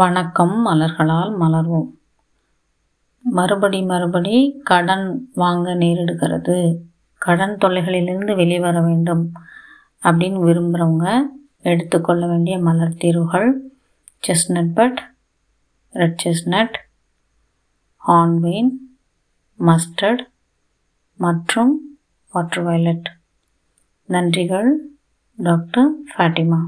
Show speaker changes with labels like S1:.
S1: வணக்கம் மலர்களால் மலர்வோம். மறுபடி மறுபடி கடன் வாங்க நேரிடுகிறது. கடன் தொல்லைகளிலிருந்து வெளிவர வேண்டும் அப்படின்னு விரும்புகிறவங்க எடுத்துக்கொள்ள வேண்டிய மலர் தீர்வுகள். Chestnut bud red chestnut hornbeam mustard மற்றும் வாட்டர் வயலட் நன்றிகள் டாக்டர் ஃபாட்டிமா